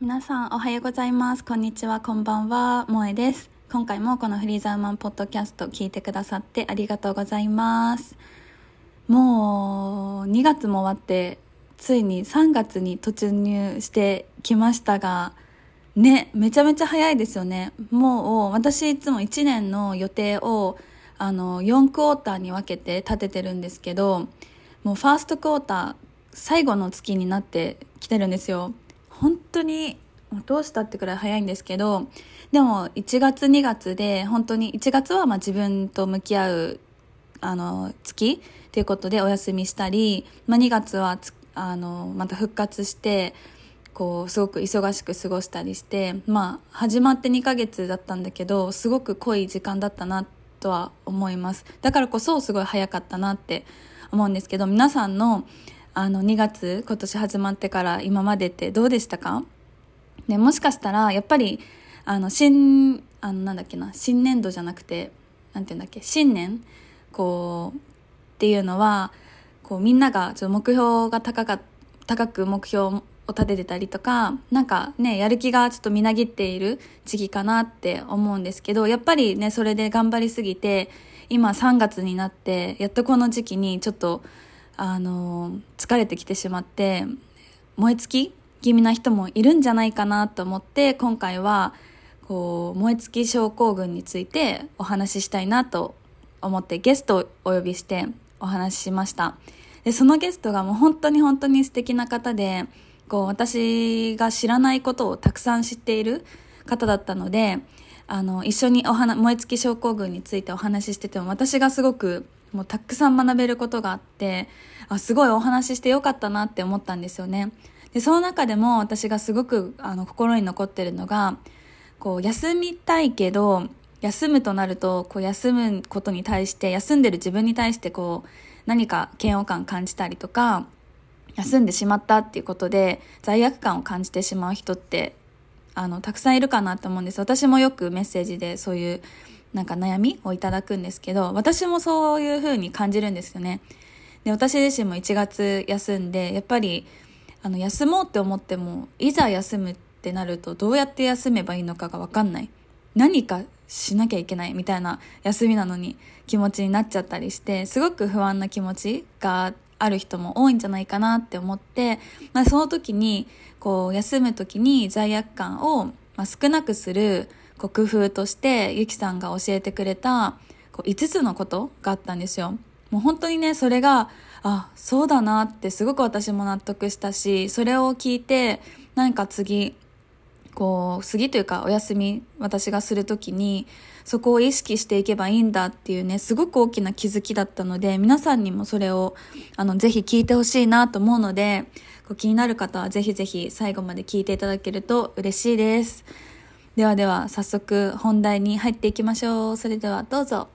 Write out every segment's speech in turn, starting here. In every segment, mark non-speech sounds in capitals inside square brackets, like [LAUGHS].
皆さんおはようございます。こんにちは、こんばんは、萌えです。今回もこのフリーザーマンポッドキャスト聞いてくださってありがとうございます。もう2月も終わって、ついに3月に突入してきましたが、ね、めちゃめちゃ早いですよね。もう私いつも1年の予定をあの4クォーターに分けて立ててるんですけど、もうファーストクォーター最後の月になってきてるんですよ。本当にもうどうしたってくらい早いんですけどでも1月2月で本当に1月はまあ自分と向き合うあの月っていうことでお休みしたり、まあ、2月はつあのまた復活してこうすごく忙しく過ごしたりしてまあ始まって2ヶ月だったんだけどすごく濃い時間だったなとは思います。だからこそすごい早かったなって思うんですけど皆さんのあの2月今年始まってから今までってどうでしたか？でもしかしたらやっぱりあの新あのなんだっけな新年度じゃなくてなんていうんだっけ新年こうっていうのはこうみんながちょっと目標が高か高く目標を立ててたりとかなんかねやる気がちょっとみなぎっている時期かなって思うんですけどやっぱりねそれで頑張りすぎて今3月になってやっとこの時期にちょっとあの疲れてきてしまって燃え尽き気味な人もいるんじゃないかなと思って今回はこう燃え尽き症候群についてお話ししたいなと思ってゲストをお呼びしてお話ししました。でそのゲストがもう本当に本当に素敵な方でこう私が知らないことをたくさん知っている方だったのであの一緒にお話燃え尽き症候群についてお話ししてても私がすごくもうたくさん学べることがあってあすごいお話ししてよかったなって思ったんですよね。でその中でも私がすごくあの心に残ってるのがこう休みたいけど休むとなるとこう休むことに対して休んでる自分に対してこう何か嫌悪感感じたりとか休んでしまったっていうことで罪悪感を感じてしまう人ってあのたくさんいるかなと思うんです。私もよくメッセージでそういうなんか悩みをいただくんですけど私もそういう風に感じるんですよね。で私自身も1月休んでやっぱりあの休もうって思ってもいざ休むってなるとどうやって休めばいいのかが分かんない。何かしなきゃいけないみたいな休みなのに気持ちになっちゃったりしてすごく不安な気持ちがある人も多いんじゃないかなって思って、まあ、その時にこう休む時に罪悪感を、少なくする工夫としてゆきさんが教えてくれたこう5つのことがあったんですよ。もう本当にねそれがあそうだなってすごく私も納得したしそれを聞いて何か次こう次というかお休み私がする時にそこを意識していけばいいんだっていうねすごく大きな気づきだったので皆さんにもそれをあのぜひ聞いてほしいなと思うのでこう気になる方はぜひぜひ最後まで聞いていただけると嬉しいですではでは早速本題に入っていきましょう。それではどうぞ。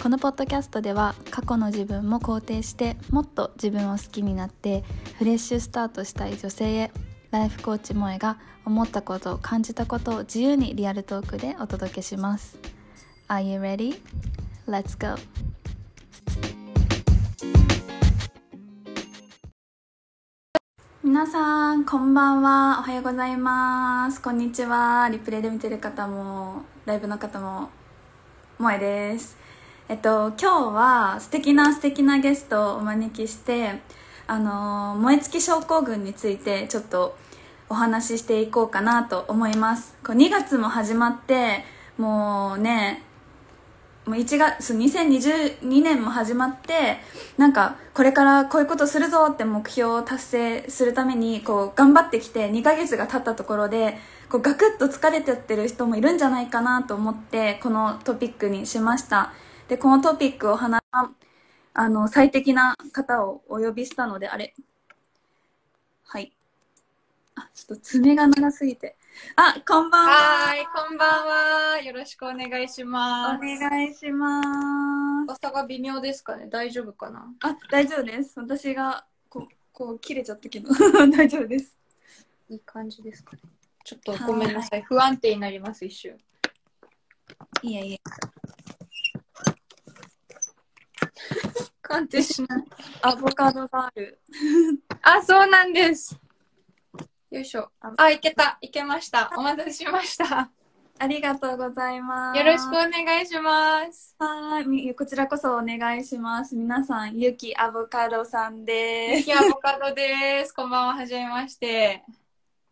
このポッドキャストでは過去の自分も肯定してもっと自分を好きになってフレッシュスタートしたい女性へライフコーチ萌えが思ったこと感じたことを自由にリアルトークでお届けします。Are you ready? Let's go! 皆さんこんばんは。おはようございます。こんにちは。リプレイで見てる方もライブの方も萌えです。えっと今日は素敵な素敵なゲストをお招きしてあの燃え尽き症候群についてちょっとお話ししていこうかなと思います。こう2月も始まってもうねもう1月2022年も始まってなんかこれからこういうことするぞって目標を達成するためにこう頑張ってきて2ヶ月が経ったところでこうガクッと疲れてってる人もいるんじゃないかなと思ってこのトピックにしました。でこのトピックを話あの最適な方をお呼びしたのであれあちょっと爪が長すぎてあこんばんははい、こんばんは。よろしくお願いしおます。願いします朝が微妙ですかね大丈夫かな？あ大丈夫です私がこうこう切れちゃったけど [LAUGHS] 大丈夫ですいい感じですかね。ちょっとごめんなさい。不安定になります、一瞬。いえいえ。不安定しない。アボカドがある。あ、そうなんです。よいしょ。あ、いけた。いけました。お待たせしました。ありがとうございます。よろしくお願いします。はいみ。こちらこそお願いします。皆さん、ゆきアボカドさんです。ゆきアボカドです。こんばんは、はじめまして。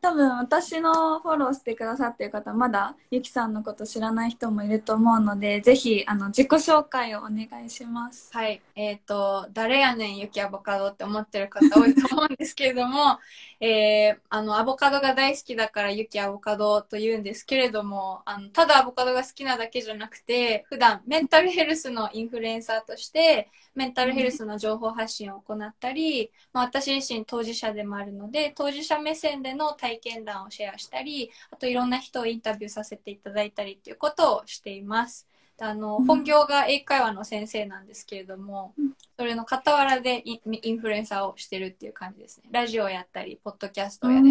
多分私のフォローしてくださってる方、まだゆきさんのこと知らない人もいると思うので、ぜひ、あの、自己紹介をお願いします。はい。えっ、と、誰やねん、ゆきアボカドって思ってる方多いと思うんですけれども、[LAUGHS] えー、あの、アボカドが大好きだからゆきアボカドと言うんですけれども、あの、ただアボカドが好きなだけじゃなくて、普段メンタルヘルスのインフルエンサーとして、メンタルヘルスの情報発信を行ったり、まあ、私自身当事者でもあるので、当事者目線での体験談をシェアしたり、あといろんな人をインタビューさせていただいたりっていうことをしています。であのうん本業が英会話の先生なんですけれども、うんそれの傍らでインインフルエンサーをしてるっていう感じですね。ラジオやったり、ポッドキャストをやった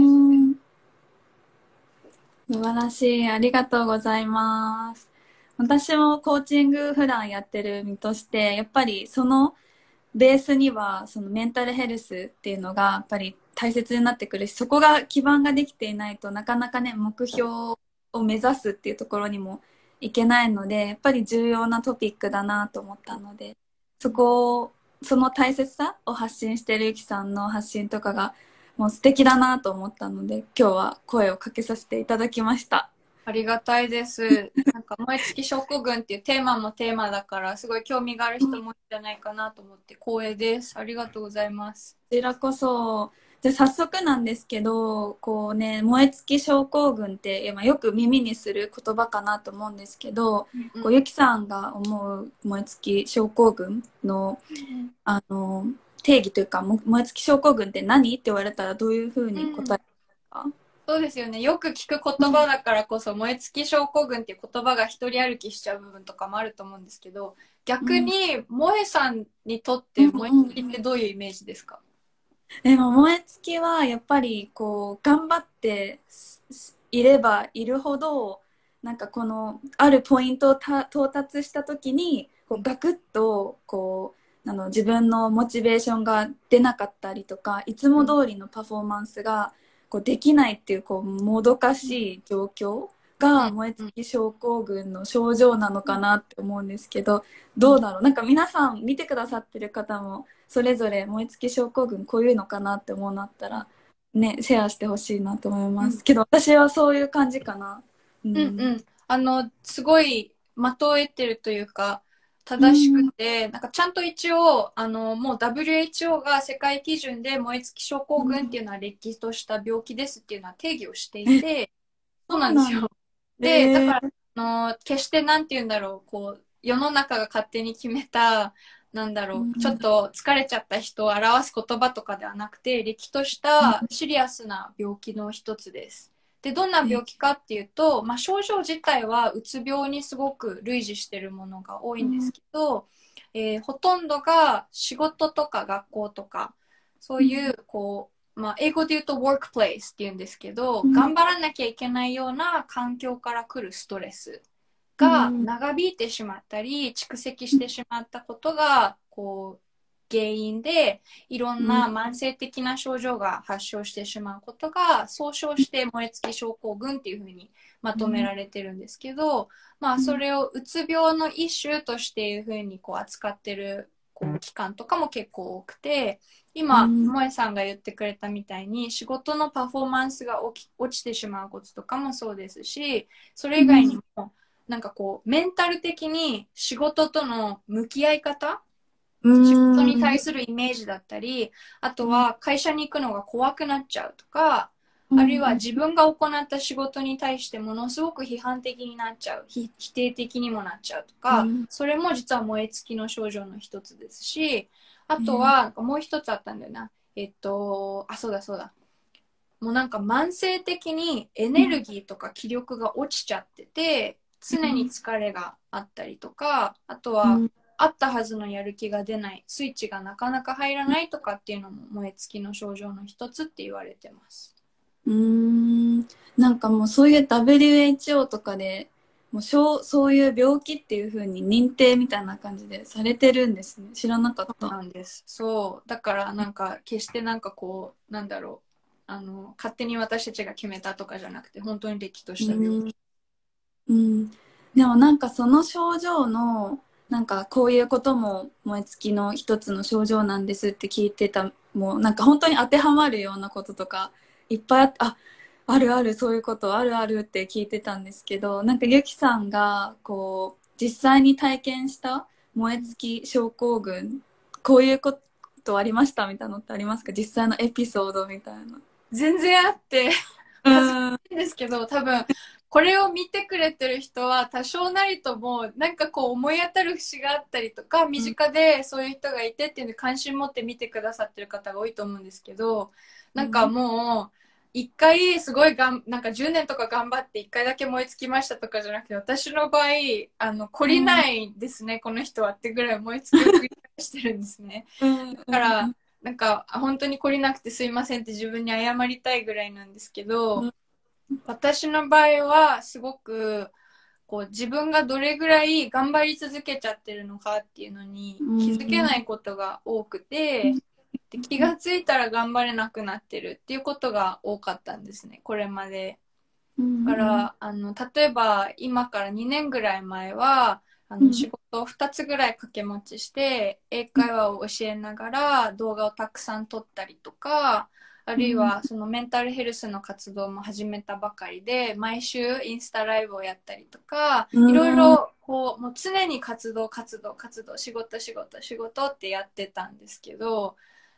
素晴らしい。ありがとうございます。私もコーチング普段やってる身として、やっぱりそのベースにはそのメンタルヘルスっていうのがやっぱり大切になってくるし、そこが基盤ができていないとなかなかね、目標を目指すっていうところにもいけないので、やっぱり重要なトピックだなと思ったので、そこを、その大切さを発信してるゆきさんの発信とかがもう素敵だなと思ったので、今日は声をかけさせていただきました。ありがたいです。なんか燃え尽き症候群っていうテーマもテーマだから、すごい興味がある人もいるんじゃないかなと思って光栄です。ありがとうございます。こちらこそ、じゃあ早速なんですけど、こうね、燃え尽き症候群って、よく耳にする言葉かなと思うんですけど、こうゆきさんが思う燃え尽き症候群の、あの、定義というか、も燃え尽き症候群って何って言われたらどういうふうに答えますか、そうですよね。よく聞く言葉だからこそ、燃え尽き症候群っていう言葉が一人歩きしちゃう部分とかもあると思うんですけど、逆に、萌えさんにとって燃え尽きってどういうイメージですか、[LAUGHS] でも燃え尽きはやっぱりこう頑張っていればいるほどなんかこのあるポイントをた到達した時にこうガクッとこうあの自分のモチベーションが出なかったりとかいつも通りのパフォーマンスがこうできないっていうこうもどかしい状況がうん。燃え尽き症候群の症状なのかなって思うんですけどどうだろう？なんか皆さん見てくださってる方もそれぞれ燃え尽き症候群こういうのかなって思うのあったらねシェアしてほしいなと思います、うん。けど私はそういう感じかな。うん。うんうん。あの、すごい的を得てるというか、正しくて、なんかちゃんと一応、あの、もう WHO が世界基準で燃え尽き症候群っていうのはれっきとした病気ですっていうのは定義をしていて、そうなんですよ。で、へー。だから、あの、決してなんて言うんだろう、こう、世の中が勝手に決めた、なんだろうん。う、ちょっと疲れちゃった人を表す言葉とかではなくて、れっきとしたシリアスな病気の一つです。で、どんな病気かっていうと、まあ、症状自体はうつ病にすごく類似してるものが多いんですけど、えーほとんどが仕事とか学校とか、そういう、こう、まあ、英語で言うと workplace って言うんですけど、うん。頑張らなきゃいけないような環境から来るストレスがうん。長引いてしまったり、蓄積してしまったことが、こう、原因で、いろんな慢性的な症状が発症してしまうことが、総称して燃え尽き症候群っていうふうにまとめられてるんですけど、まあ、それをうつ病の一種としていうふうにこう扱ってるこう機関とかも結構多くて、今、うん。萌えさんが言ってくれたみたいに、仕事のパフォーマンスが落ちてしまうこととかもそうですし、それ以外にも、なんかこう、メンタル的に仕事との向き合い方うん。仕事に対するイメージだったり、あとは会社に行くのが怖くなっちゃうとか、あるいは自分が行った仕事に対してものすごく批判的になっちゃう、ひ否定的にもなっちゃうとか、うん。それも実は燃え尽きの症状の一つですし、あとはもう一つあったんだよな。えっと、あ、そうだそうだ。もうなんか慢性的にエネルギーとか気力が落ちちゃってて、常に疲れがあったりとか、あとは、うんあったはずのやる気が出ない、スイッチがなかなか入らないとかっていうのも燃え尽きの症状の一つって言われてます。うーんなんかもうそういう WHO とかでもうそういう病気っていう風に認定みたいな感じでされてるんですね知らなかったなんです。そう。だからなんか決してなんかこう、なんだろう。あの、勝手に私たちが決めたとかじゃなくて、本当に歴とした病気。うん、うん、でもなんかその症状のなんかこういうことも燃え尽きの一つの症状なんですって聞いてたもうなんか本当に当てはまるようなこととかいっぱいあって [LAUGHS] ああるあるそういうことあるあるって聞いてたんですけどなんかゆきさんがこう実際に体験した燃え尽き症候群こういうことありましたみたいなのってありますか？実際のエピソードみたいな。全然あって、うん [LAUGHS] ですけど、多分、これを見てくれてる人は多少なりとも、なんかこう思い当たる節があったりとか、身近でそういう人がいてっていうので関心持って見てくださってる方が多いと思うんですけど、なんかもう、一回すごいがん、なんか10年とか頑張って一回だけ燃え尽きましたとかじゃなくて、私の場合、あの、懲りないですね、この人はってぐらい燃え尽きを繰り返してるんですね。だだから、なんか、あ本当に懲りなくてすいませんって自分に謝りたいぐらいなんですけど、うん私の場合はすごく、こう自分がどれぐらい頑張り続けちゃってるのかっていうのにうん気づけないことが多くて、で気がついたら頑張れなくなってるっていうことが多かったんですね、これまで。だから、あの、例えば今から2年ぐらい前は、あうん。の仕事を2つぐらい掛け持ちして、英会話を教えながら動画をたくさん撮ったりとか、あるいはそのメンタルヘルスの活動も始めたばかりで、毎週インスタライブをやったりとか、うん。いろいろこう、もう常に活動、活動、活動、仕事、仕事、仕事ってやってたんですけど、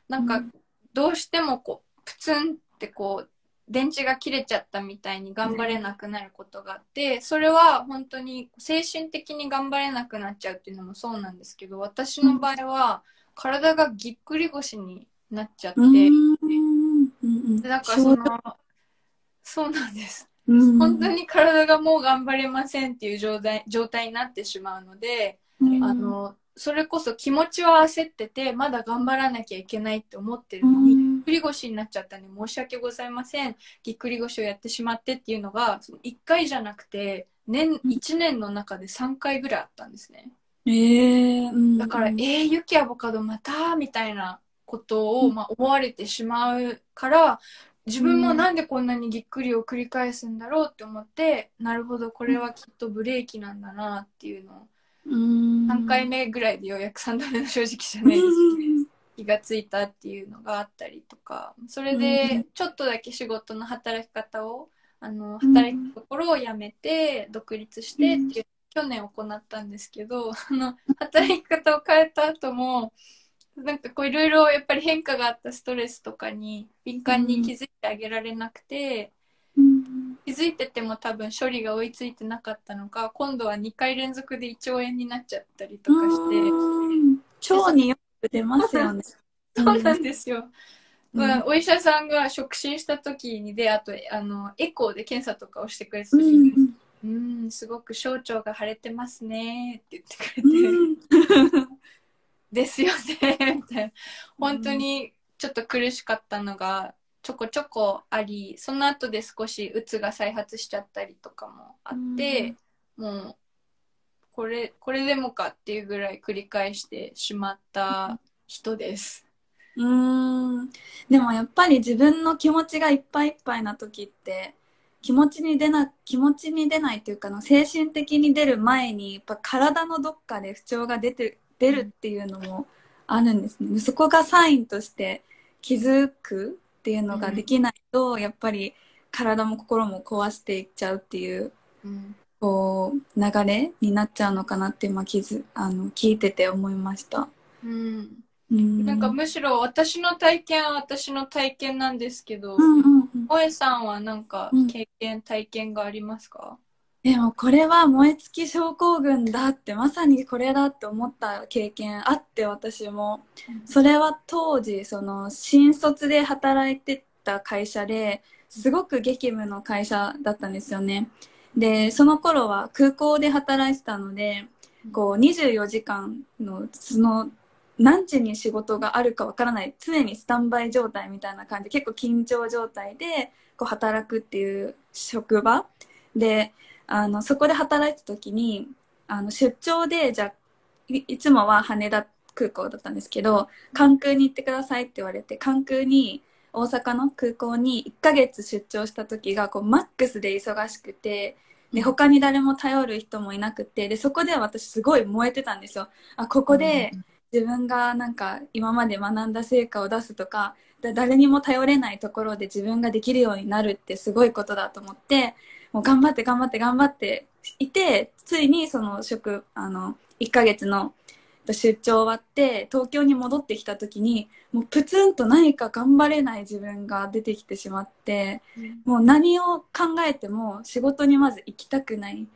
なんかうん。どうしてもこう、プツンってこう、電池が切れちゃったみたいに頑張れなくなることがあって、それは本当に精神的に頑張れなくなっちゃうっていうのもそうなんですけど、私の場合は体がぎっくり腰になっちゃって、うん。からその、そうなんです。うん。本当に体がもう頑張れませんっていう状態状態になってしまうので、うん。あの、それこそ気持ちは焦ってて、まだ頑張らなきゃいけないって思ってるうのに、ぎん。っくり腰になっちゃったんで申し訳ございません。ぎっくり腰をやってしまってっていうのが、その1回じゃなくて、年、1年の中で3回ぐらいあったんですね。ええうん。だから、えー、ユキアボカドまた？みたいなことを、うん。まあ、思われてしまうから、自分もなんでこんなにぎっくりを繰り返すんだろうって思って、なるほど、これはきっとブレーキなんだなっていうのを、うん。3回目ぐらいでようやく3度目の正直じゃないですけど、気がついたっていうのがあったりとか、それうでん。ちょっとだけ仕事の働き方を、あの、うん。働くところを辞めて、独立してっていう、去年行ったんですけど、あの、働き方を変えた後も、なんかこういろいろやっぱり変化があったストレスとかに敏感に気づいてあげられなくて、うん気づいてても多分処理が追いついてなかったのか、今度は2回連続で胃腸炎になっちゃったりとかして、うん腸によく出ますよね。そうなんです。よ。うん。まあ、お医者さんが触診した時にで、あと、あの、エコーで検査とかをしてくれた時に、うんうーん、すごく小腸が腫れてますねって言ってくれて、ですよね、みたいな。本当にちょっと苦しかったのがちょこちょこあり、その後で少しうつが再発しちゃったりとかもあって、もう、これ、これでもかっていうぐらい繰り返してしまった人です。うーんでもやっぱり自分の気持ちがいっぱいいっぱいな時って気持ちに出な気持ちに出ないというかな精神的に出る前にやっぱ体のどっかで不調が出て出るっていうのもあるんですね。そこがサインとして気づくっていうのができないと、やっぱり体も心も壊していっちゃうっていううん。こう流れになっちゃうのかなって今気づあの聞いてて思いました。うん。うん。なんかむしろ私の体験は私の体験なんですけど、うんうんうん。さんはなんかうん。経験、体験がありますか？でもこれは燃え尽き症候群だってまさにこれだって思った経験あって私も。それは当時その新卒で働いてた会社ですごく激務の会社だったんですよね。でその頃は空港で働いてたのでこう24時間のその何時に仕事があるかわからない常にスタンバイ状態みたいな感じ結構緊張状態でこう働くっていう職場。であのそこで働いた時にあの出張でじゃいつもは羽田空港だったんですけど関空に行ってくださいって言われて関空に大阪の空港に1ヶ月出張した時がこうマックスで忙しくてで他に誰も頼る人もいなくてでそこで私すごい燃えてたんですよ。あここで自分がなんか今まで学んだ成果を出すとか誰にも頼れないところで自分ができるようになるってすごいことだと思ってもう頑張って頑張って頑張っていてついにその職あの1ヶ月の出張終わって東京に戻ってきた時にもうプツンと何か頑張れない自分が出てきてしまってもう何を考えても仕事にまず行きたくない。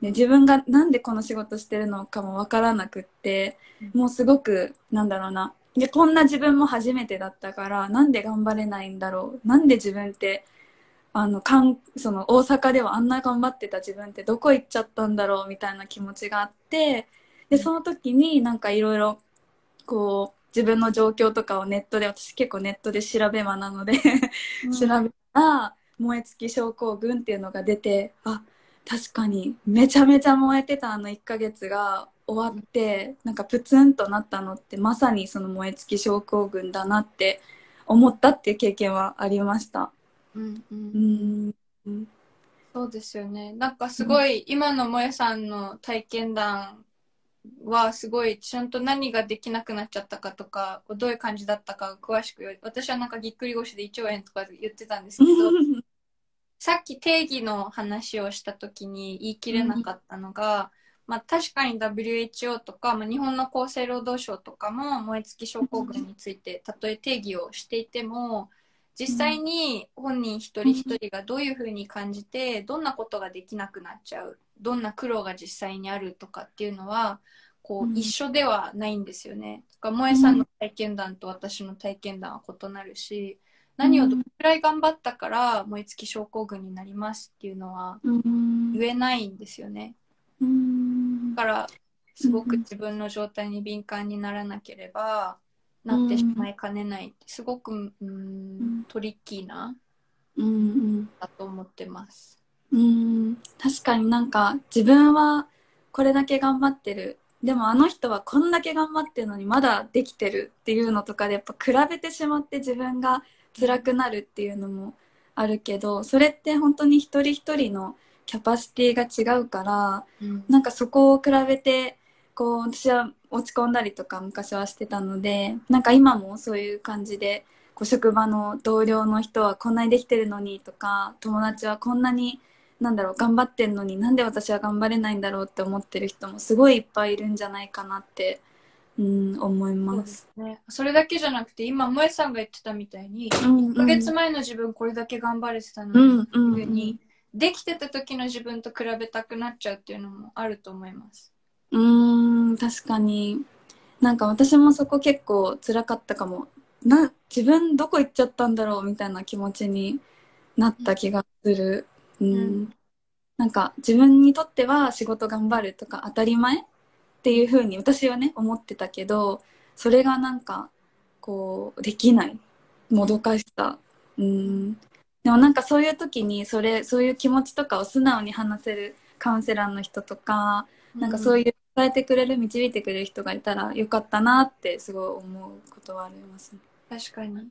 ね、自分がなんでこの仕事してるのかもわからなくってもうすごくなんだろうな。でこんな自分も初めてだったからなんで頑張れないんだろう。なんで自分ってあのかんその大阪ではあんな頑張ってた自分ってどこ行っちゃったんだろうみたいな気持ちがあってでその時になんかいろいろこう自分の状況とかをネットで私結構ネットで調べ魔なので調べたら燃え尽き症候群っていうのが出てあ確かにめちゃめちゃ燃えてたあの1ヶ月が終わってなんかプツンとなったのってまさにその燃え尽き症候群だなって思ったっていう経験はありました。うんううん。ん。そうですよね。なんかすごい、今の萌えさんの体験談はすごいちゃんと何ができなくなっちゃったかとか、こうどういう感じだったか詳しく、私はなんかぎっくり腰で胃腸炎とか言ってたんですけど、さっき定義の話をした時に言い切れなかったのが、まあ確かに WHO とか、まあ、日本の厚生労働省とかも燃え尽き症候群についてたとえ定義をしていても実際に本人一人一人がどういうふうに感じてどんなことができなくなっちゃうどんな苦労が実際にあるとかっていうのはこううん一緒ではないんですよね。だから萌えさんの体験談と私の体験談は異なるし何をどれくらい頑張ったから燃え尽き症候群になりますっていうのはうん言えないんですよね。うんだからすごく自分の状態に敏感にならなければなってしまいかねない。すごくうーんトリッキーなうん。だと思ってます。うん。確かになんか自分はこれだけ頑張ってる。でもあの人はこんだけ頑張ってるのにまだできてるっていうのとかでやっぱ比べてしまって自分が辛くなるっていうのもあるけどそれって本当に一人一人のキャパシティが違うからうん。なんかそこを比べてこう私は落ち込んだりとか昔はしてたのでなんか今もそういう感じでこう職場の同僚の人はこんなにできてるのにとか友達はこんなになんだろう頑張ってんのになんで私は頑張れないんだろうって思ってる人もすごいいっぱいいるんじゃないかなって、うん、思いそうま。ですすね。それだけじゃなくて今萌えさんが言ってたみたいにうん1ヶ月前の自分これだけ頑張れてたのうにんうんうふうにできてた時の自分と比べたくなっちゃうっていうのもあると思います。うーん確かに。なんか私もそこ結構辛かったかも。な自分どこ行っちゃったんだろうみたいな気持ちになった気がする、うん。うん。なんか自分にとっては仕事頑張るとか当たり前っていう風に私はね思ってたけどそれがなんかこうできない。もどかしさ。うん。でもなんかそういう時にそれそういう気持ちとかを素直に話せるカウンセラーの人とかなんかそうういう伝えてくれる導いてくれる人がいたらよかったなってすごい思うことはありますね。ん確かに。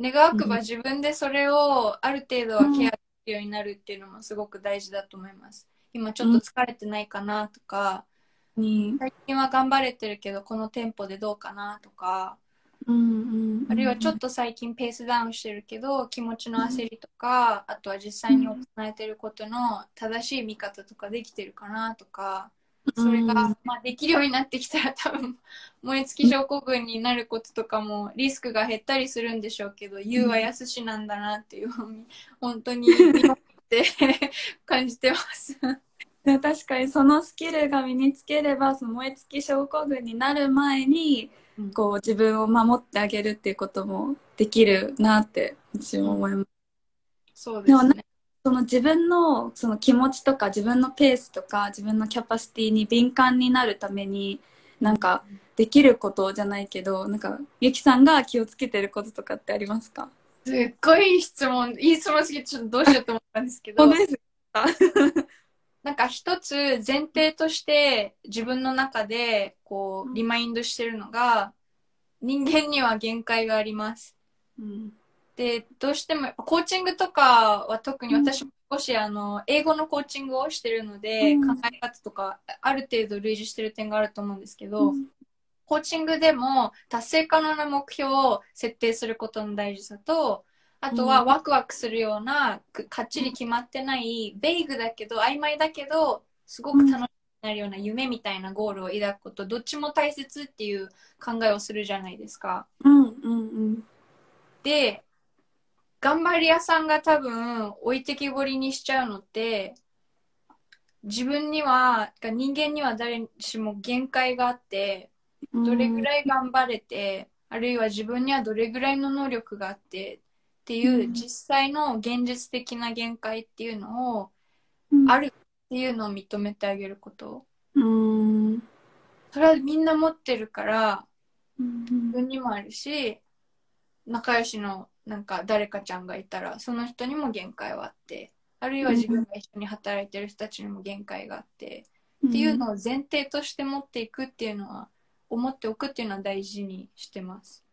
願わくば自分でそれをある程度はケアできるようになるっていうのもすごく大事だと思います。今ちょっと疲れてないかなとか、に最近は頑張れてるけどこのテンポでどうかなとか、うんうんあるいはちょっと最近ペースダウンしてるけど気持ちの焦りとか、あとは実際に行えてることの正しい見方とかできてるかなとか、それが、うんまあ、できるようになってきたら多分燃え尽き症候群になることとかもリスクが減ったりするんでしょうけど、言うはやすしなんだなっていうふうに本当にって感じてます。で [LAUGHS] 確かにそのスキルが身につければその燃え尽き症候群になる前にうんこう自分を守ってあげるっていうこともできるなって私も思います。そうですね。その自分のその気持ちとか自分のペースとか自分のキャパシティに敏感になるためになんかできることじゃないけどなんかゆきさんが気をつけてることとかってありますか？すっごい質問、いい質問すぎてちょっとどうしようと思ったんですけど、[LAUGHS] なんか一つ前提として自分の中でこうんうリマインドしてるのが、人間には限界があります。うん。で、どうしてもやっぱコーチングとかは特にうん私も少しあの英語のコーチングをしてるので、うん。考え方とかある程度類似してる点があると思うんですけど、コーチングでも達成可能な目標を設定することの大事さと、あとはうん。ワクワクするような、くかっちり決まってない、ベイグだけど、曖昧だけど、すごく楽しくなるような夢みたいなゴールを抱くこと、どっちも大切っていう考えをするじゃないですか。うん。うん。うん。で、頑張り屋さんが多分置いてきぼりにしちゃうのって、自分には、人間には誰しも限界があって、どれぐらい頑張れて、あるいは自分にはどれぐらいの能力があってっていううん実際の現実的な限界っていうのをうんあるっていうのを認めてあげること。うん。それはみんな持ってるからうん自分にもあるし、仲良しのなんか誰かちゃんがいたらその人にも限界はあって、あるいは自分が一緒に働いてる人たちにも限界があって、っていうのを前提として持っていくっていうのは思っておくっていうのは大事にしてます。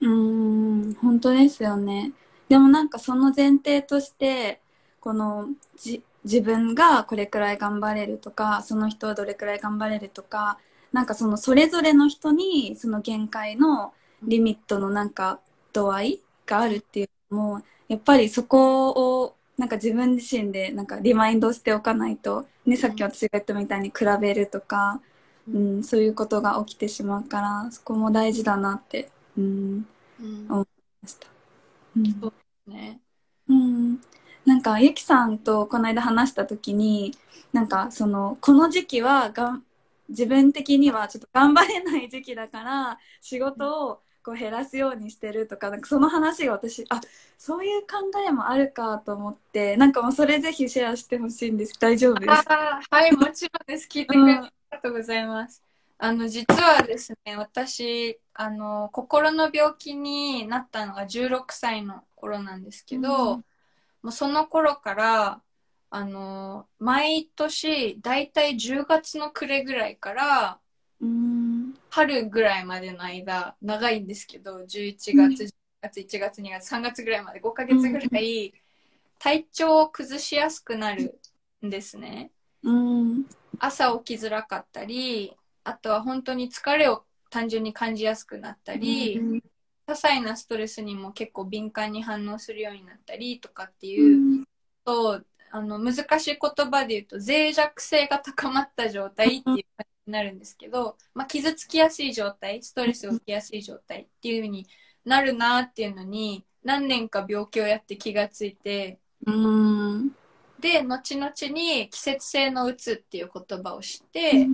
うーん、本当ですよね。でもなんかその前提として、このじ自分がこれくらい頑張れるとか、その人はどれくらい頑張れるとか、なんかそのそれぞれの人にその限界のリミットのなんか度合いがあるっていうのも、やっぱりそこをなんか自分自身でなんかリマインドしておかないと、ね、さっき私が言ったみたいに比べるとか、うん、そういうことが起きてしまうから、そこも大事だなって、うん、うん。ました。うん。そうね。うん、なんかゆきさんとこの間話した時になんかそのこの時期はがん自分的にはちょっと頑張れない時期だから仕事をこう減らすようにしてるとかなんかその話が私あそういう考えもあるかと思ってなんかもうそれぜひシェアしてほしいんです。大丈夫です。はい、もちろんです。聞いてくれてありがとうございます。あの、実はですね、私、あの、心の病気になったのが16歳の頃なんですけど、うんもうその頃から、あの、毎年、だいたい10月の暮れぐらいから、うん春ぐらいまでの間、長いんですけど、11月、うん10月、1月、2月、3月ぐらいまで5ヶ月ぐらい、体調を崩しやすくなるんですね。うん朝起きづらかったり、あとは本当に疲れを単純に感じやすくなったり、うん些細なストレスにも結構敏感に反応するようになったりとかっていう、とあの難しい言葉で言うと脆弱性が高まった状態っていう感なるんですけど、まあ、傷つきやすい状態ストレスを受けやすい状態っていう風になるなっていうのに何年か病気をやって気がついてうん。で後々に季節性のうつっていう言葉を知って、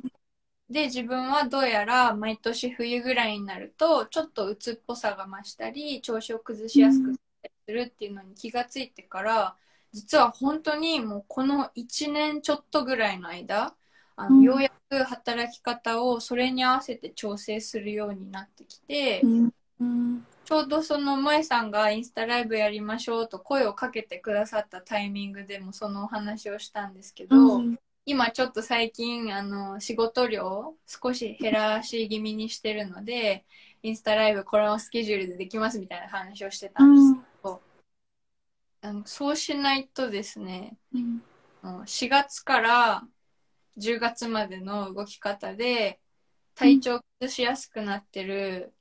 で自分はどうやら毎年冬ぐらいになるとちょっとうつっぽさが増したり調子を崩しやすくするっていうのに気がついてから実は本当にもうこの1年ちょっとぐらいの間あの、うん。ようやく働き方をそれに合わせて調整するようになってきて、うん。うん。ちょうどその萌さんがインスタライブやりましょうと声をかけてくださったタイミングでもそのお話をしたんですけど、うん。今ちょっと最近あの仕事量を少し減らし気味にしてるのでインスタライブこのスケジュールでできますみたいな話をしてたんですけど、あのそうしないとですねうん。あの4月から10月までの動き方で体調崩しやすくなってる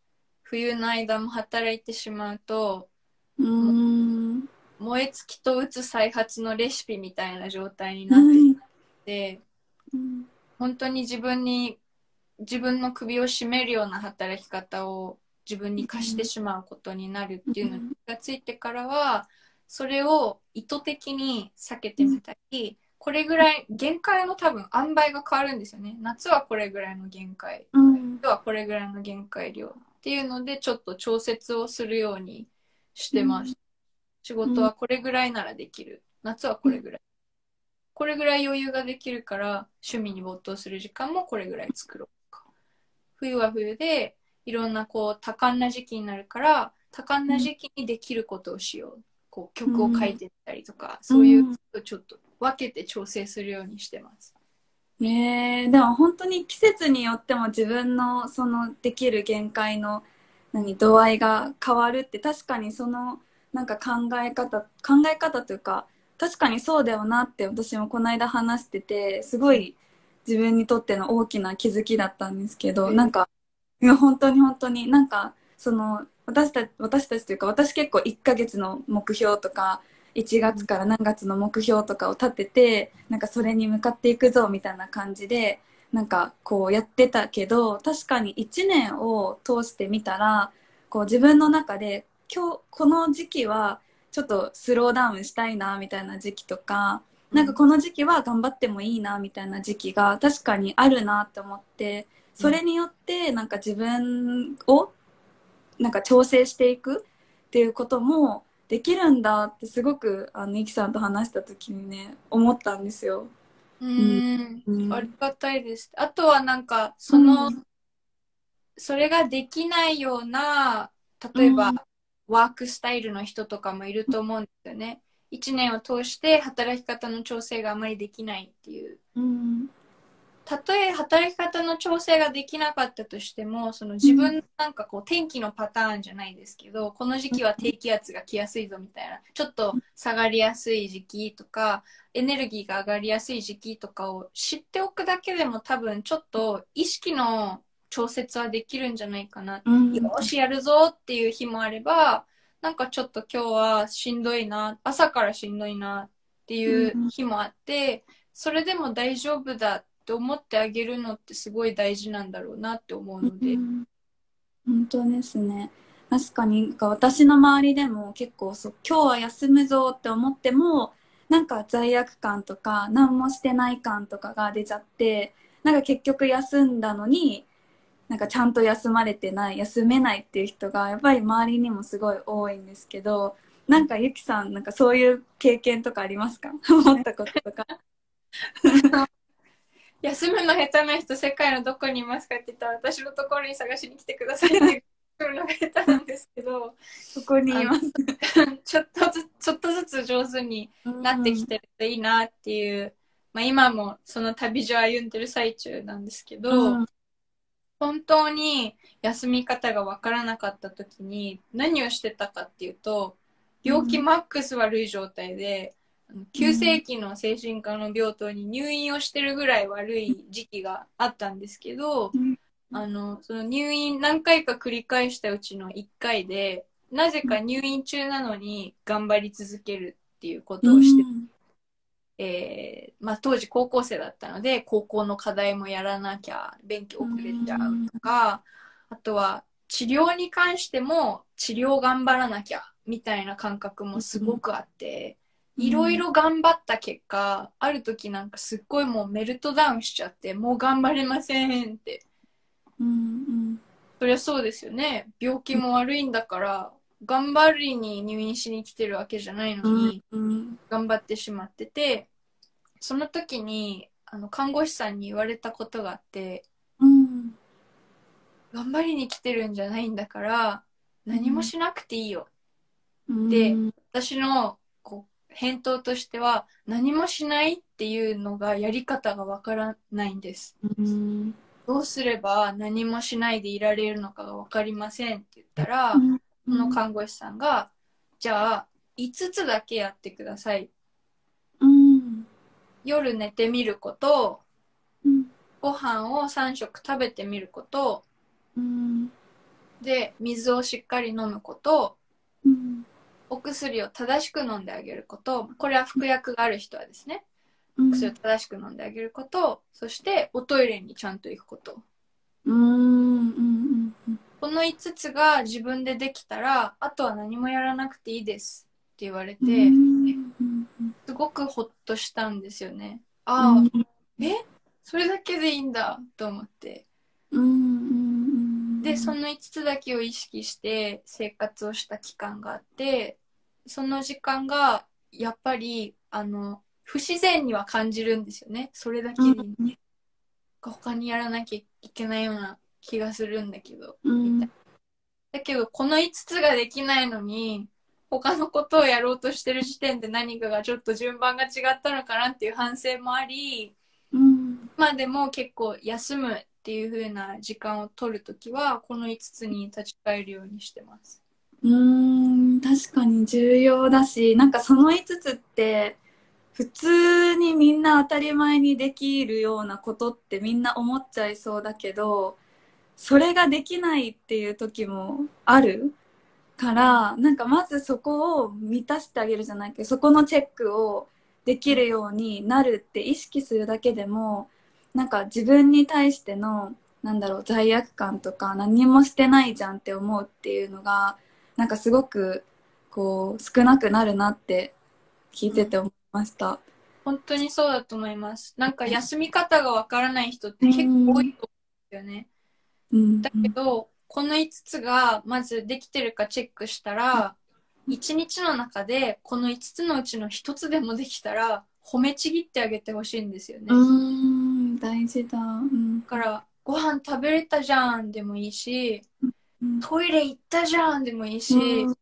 冬の間も働いてしまうとうん。燃え尽きとうつ再発のレシピみたいな状態になっていて、うん本当に自分に自分の首を絞めるような働き方を自分に課してしまうことになるっていうのがついてからはそれを意図的に避けてみたりこれぐらい限界の多分塩梅が変わるんですよね。夏はこれぐらいの限界。うん。冬はこれぐらいの限界量。っていうのでちょっと調節をするようにしてます、うん。仕事はこれぐらいならできる。夏はこれぐらい。これぐらい余裕ができるから趣味に没頭する時間もこれぐらい作ろうとか。冬は冬でいろんなこう多感な時期になるから多感な時期にできることをしよう。こう曲を書いてったりとか、そういうことをちょっと分けて調整するようにしてます。ねえでも本当に季節によっても自分のそのできる限界の何度合いが変わるって確かにそのなんか考え方考え方というか確かにそうだよなって私もこの間話しててすごい自分にとっての大きな気づきだったんですけど、なんかいや本当に本当になんかその私たち私たちというか私結構1ヶ月の目標とか1月から何月の目標とかを立ててなんかそれに向かっていくぞみたいな感じでなんかこうやってたけど確かに1年を通してみたらこう自分の中で今日この時期はちょっとスローダウンしたいなみたいな時期とかなんかこの時期は頑張ってもいいなみたいな時期が確かにあるなって思ってそれによってなんか自分をなんか調整していくっていうこともできるんだってすごくあのイキさんと話した時にね思ったんですよ。うん、うん、ありがたいです。あとはなんかその、うん、それができないような例えば、うん、ワークスタイルの人とかもいると思うんですよね。1年を通して働き方の調整があまりできないっていう。うんたとえ働き方の調整ができなかったとしてもその自分なんかこう天気のパターンじゃないですけどこの時期は低気圧が来やすいぞみたいなちょっと下がりやすい時期とかエネルギーが上がりやすい時期とかを知っておくだけでも多分ちょっと意識の調節はできるんじゃないかな、うん、よしやるぞっていう日もあればなんかちょっと今日はしんどいな朝からしんどいなっていう日もあってそれでも大丈夫だってって思ってあげるのってすごい大事なんだろうなって思うので。うん、本当ですね。確かに私の周りでも結構そう今日は休むぞって思ってもなんか罪悪感とか何もしてない感とかが出ちゃってなんか結局休んだのになんかちゃんと休まれてない休めないっていう人がやっぱり周りにもすごい多いんですけどなんかゆきさんなんかそういう経験とかありますか？思ったこととか [LAUGHS] 休むの下手な人世界のどこにいますかって言ったら私のところに探しに来てくださいって来るのが下手なんですけどそこにいます？ちょっとずちょっとずつ上手になってきてるといいなっていう、まあ、今もその旅路を歩んでる最中なんですけど、うん、本当に休み方が分からなかった時に何をしてたかっていうと病気マックス悪い状態で、急性期の精神科の病棟に入院をしてるぐらい悪い時期があったんですけど、あのその入院何回か繰り返したうちの1回でなぜか入院中なのに頑張り続けるっていうことをして、うん、えー、まあ、当時高校生だったので高校の課題もやらなきゃ勉強遅れちゃうとか、うん、あとは治療に関しても治療頑張らなきゃみたいな感覚もすごくあって。いろいろ頑張った結果、ある時なんかすっごいもうメルトダウンしちゃって、もう頑張れませんって。うんうん、そりゃそうですよね。病気も悪いんだから、頑張りに入院しに来てるわけじゃないのに、頑張ってしまってて、その時に、あの、看護師さんに言われたことがあって、うん、頑張りに来てるんじゃないんだから、何もしなくていいよ。で、私の返答としては何もしないっていうのがやり方がわからないんです。うん。どうすれば何もしないでいられるのかが分かりませんって言ったら、うん、その看護師さんが、じゃあ5つだけやってください。うん、夜寝てみること、うん、ご飯を3食食べてみること、うん、で水をしっかり飲むこと、うんお薬を正しく飲んであげることこれは服薬がある人はですね、うん、薬を正しく飲んであげることそしておトイレにちゃんと行くこと。うんこの5つが自分でできたらあとは何もやらなくていいですって言われてすごくほっとしたんですよね。ああえ？それだけでいいんだと思ってでその5つだけを意識して生活をした期間があってその時間がやっぱりあの不自然には感じるんですよね。それだけで、うん、他にやらなきゃいけないような気がするんだけど、うん、だけど、この5つができないのに、他のことをやろうとしてる時点で何かがちょっと順番が違ったのかなっていう反省もあり、うん。まあでも結構休むっていう風な時間を取るときは、この5つに立ち返るようにしてます。うーん、確かに重要だし、なんかその5つって、普通にみんな当たり前にできるようなことってみんな思っちゃいそうだけど、それができないっていう時もあるから、なんかまずそこを満たしてあげるじゃないけど、そこのチェックをできるようになるって意識するだけでも、なんか自分に対しての、なんだろう、罪悪感とか何もしてないじゃんって思うっていうのが、なんかすごくこう少なくなるなって聞いてて思いました。本当にそうだと思います。なんか休み方がわからない人って結構多いと思うんですよね。うん、だけど、この5つがまずできてるかチェックしたら、1日の中でこの5つのうちの1つでもできたら、褒めちぎってあげてほしいんですよね。大事だ。うん。だから、ご飯食べれたじゃんでもいいし、うん。トイレ行ったじゃんでもいいし、うん。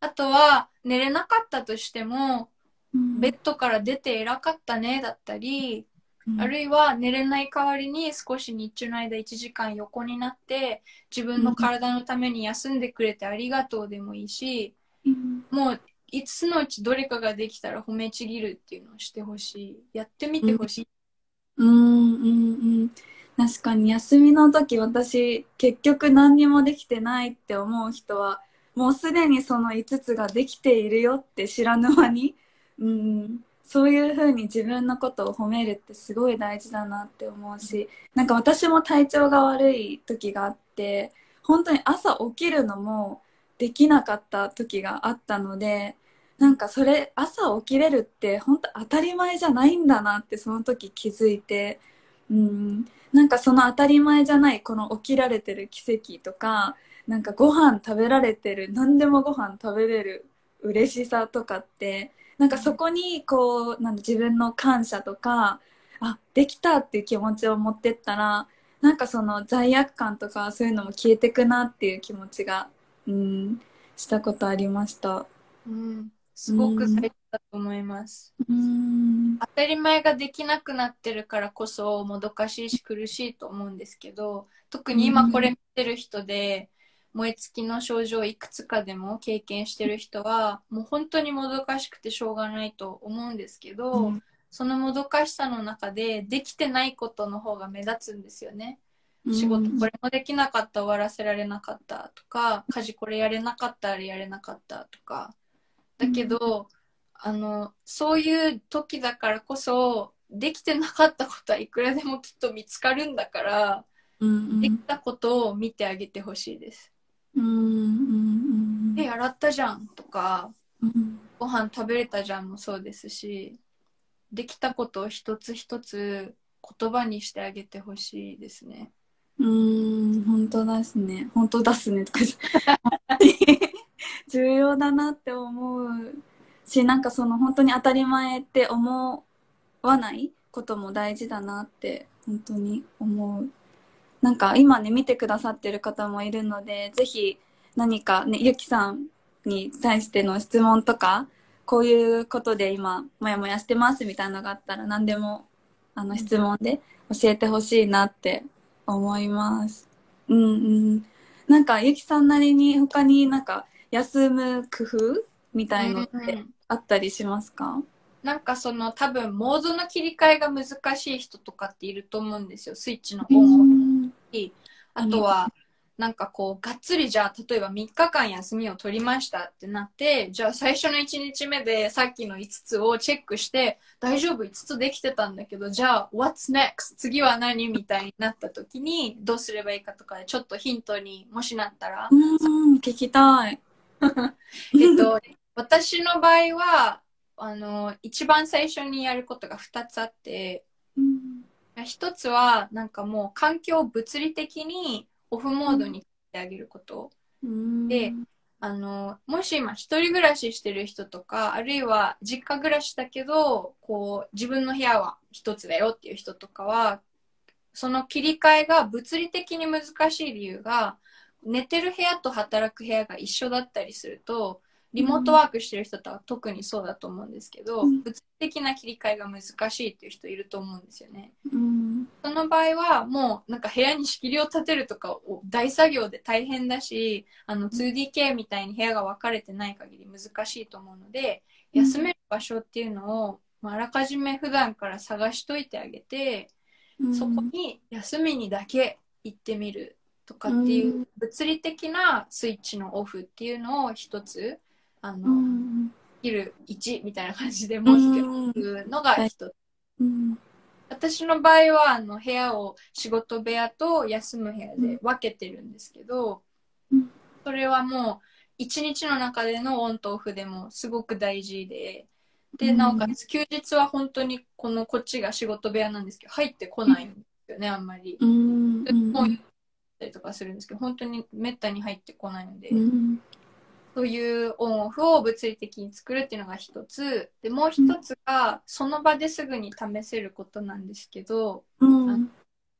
あとは寝れなかったとしても、うん。ベッドから出て偉かったねだったり、うん。あるいは寝れない代わりに少し日中の間1時間横になって自分の体のために休んでくれてありがとうでもいいし、うん。もう5つのうちどれかができたら褒めちぎるっていうのをしてほしい。やってみてほしい。うんうんうん。確かに休みの時私結局何にもできてないって思う人はもうすでにその5つができているよって知らぬ間に、[LAUGHS] うん、そういうふうに自分のことを褒めるってすごい大事だなって思うしなんか私も体調が悪い時があって本当に朝起きるのもできなかった時があったのでなんかそれ朝起きれるって本当当たり前じゃないんだなってその時気づいて、うん、なんかその当たり前じゃないこの起きられてる奇跡とかなんかご飯食べられてる何でもご飯食べれる嬉しさとかってなんかそこにこうなん自分の感謝とかあできたっていう気持ちを持ってったらなんかその罪悪感とかそういうのも消えてくなっていう気持ちが、うん、したことありました。うん、すごく大事だと思います。うん当たり前ができなくなってるからこそもどかしいし苦しいと思うんですけど特に今これ見てる人で燃え尽きの症状をいくつかでも経験してる人はもう本当にもどかしくてしょうがないと思うんですけど、そのもどかしさの中でできてないことの方が目立つんですよね。仕事これもできなかった終わらせられなかったとか家事これやれなかったあれやれなかったとかだけど、あのそういう時だからこそできてなかったことはいくらでもきっと見つかるんだから、うんできたことを見てあげてほしいです。うんうんで洗ったじゃんとかうんご飯食べれたじゃんもそうですしできたことを一つ一つ言葉にしてあげてほしいですね。うん本当ですね。本当ですね。とか重要だなって思うしなんかその本当に当たり前って思わないことも大事だなって本当に思うなんか今ね見てくださってる方もいるのでぜひ何かねゆきさんに対しての質問とかこういうことで今モヤモヤしてますみたいなのがあったら何でもあの質問で教えてほしいなって思います。うんうん。なんかゆきさんなりに他になんか休む工夫みたいのってうんうんあったりしますか？なんかその多分モードの切り替えが難しい人とかっていると思うんですよスイッチのオンオフんあとは、なんかこう、がっつりじゃあ、例えば3日間休みを取りましたってなって、じゃあ最初の1日目でさっきの5つをチェックして、大丈夫 ?5 つできてたんだけど、じゃあ、what's next? 次は何みたいになった時に、どうすればいいかとかで、ちょっとヒントにもしなったら、うん聞きたい。[LAUGHS] えっと、私の場合は、あの、一番最初にやることが2つあって、うん一つは、なんかもう環境を物理的にオフモードにしてあげること。うんであの、もし今一人暮らししてる人とか、あるいは実家暮らしだけど、こう、自分の部屋は一つだよっていう人とかは、その切り替えが物理的に難しい理由が、寝てる部屋と働く部屋が一緒だったりするとリモートワークしてる人とは特にそうだと思うんですけど、うん。物理的な切り替えが難しいっていう人いると思うんですよね。うん。その場合はもうなんか部屋に仕切りを立てるとかを大作業で大変だしあの 2DK みたいに部屋が分かれてない限り難しいと思うのでうん。休める場所っていうのを、まあ、あらかじめ普段から探しといてあげて、そこに休みにだけ行ってみるとかっていうう物理的なスイッチのオフっていうのを一つあの、うん。スキル1みたいな感じで持っておくのが一つ。うん。私の場合はあの部屋を仕事部屋と休む部屋で分けてるんですけど、うん。それはもう一日の中でのオンとオフでもすごく大事ででうん。なおかつ休日は本当にこのこっちが仕事部屋なんですけど入ってこないんですよねあんまり。もうたりとかするんですけど本当にめったに入ってこないので、うん。そういうオンオフを物理的に作るっていうのが一つ。でもう一つがその場ですぐに試せることなんですけどうん。